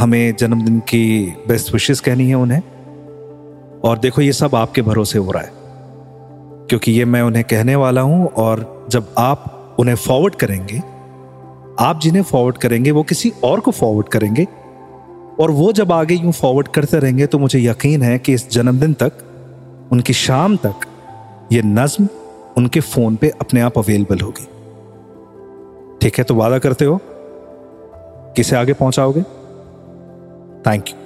हमें जन्मदिन की बेस्ट विशेष कहनी है उन्हें। और देखो, ये सब आपके भरोसे हो रहा है, क्योंकि ये मैं उन्हें कहने वाला हूँ, और जब आप उन्हें फॉरवर्ड करेंगे, आप जिन्हें फॉरवर्ड करेंगे, वो किसी और को फॉरवर्ड करेंगे, और वो जब आगे यूँ फॉरवर्ड करते रहेंगे तो मुझे यकीन है कि इस जन्मदिन तक, उनकी शाम तक, ये नज्म उनके फ़ोन पे अपने आप अवेलेबल होगी। ठीक है तो वादा करते हो? किसे आगे पहुंचाओगे? थैंक यू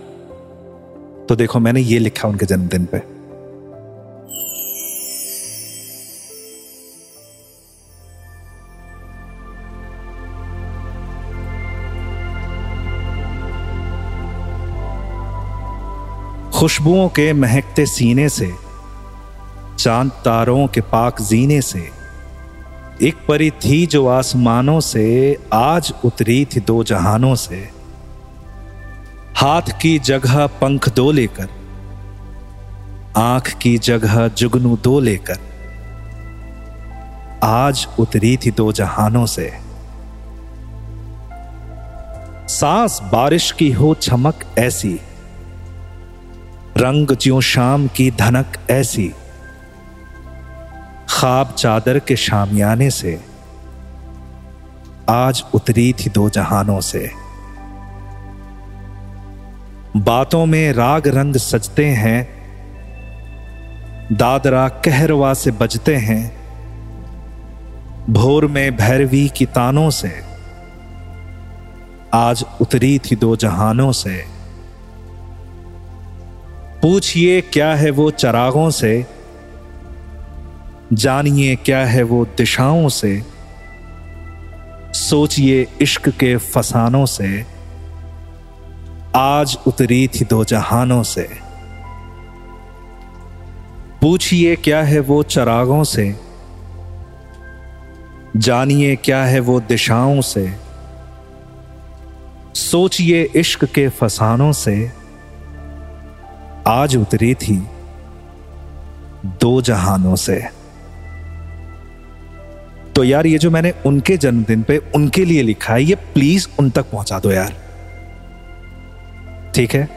तो देखो, मैंने ये लिखा उनके जन्मदिन पे। खुशबुओं के महकते सीने से, चाँद तारों के पाक जीने से, एक परी थी जो आसमानों से, आज उतरी थी दो जहानों से। हाथ की जगह पंख दो लेकर, आँख की जगह जुगनू दो लेकर। आज उतरी थी दो जहानों से। सांस बारिश की हो चमक ऐसी, रंग ज्यो शाम की धनक ऐसी। खाब चादर के शामियाने से, आज उतरी थी दो जहानों से। बातों में राग रंग सजते हैं, दादरा कहरवा से बजते हैं, भोर में भैरवी की तानों से, आज उतरी थी दो जहानों से। पूछिए क्या है वो चरागों से, जानिए क्या है वो दिशाओं से, सोचिए इश्क के फसानों से। आज उतरी थी दो जहानों से। पूछिए क्या है वो चरागों से? जानिए क्या है वो दिशाओं से? सोचिए इश्क के फसानों से। आज उतरी थी दो जहानों से। तो यार ये जो मैंने उनके जन्मदिन पे उनके लिए लिखा है, ये प्लीज़ उन तक पहुँचा दो यार। ठीक है?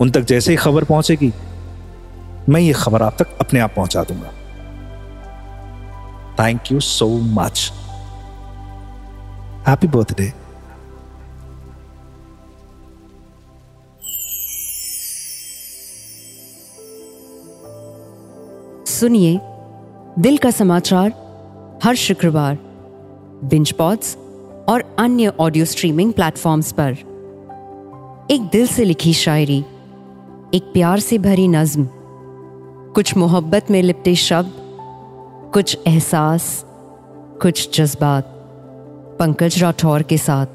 उन तक जैसे ही खबर पहुंचेगी, मैं ये खबर आप तक अपने आप पहुँचा दूँगा। Thank you so much happy birthday सुनिए, दिल का समाचार हर शुक्रवार बिंच पॉड्स और अन्य ऑडियो स्ट्रीमिंग प्लेटफॉर्म्स पर। एक दिल से लिखी शायरी, एक प्यार से भरी नज्म, कुछ मोहब्बत में लिपटे शब्द, कुछ एहसास, कुछ जज्बात, पंकज राठौर के साथ।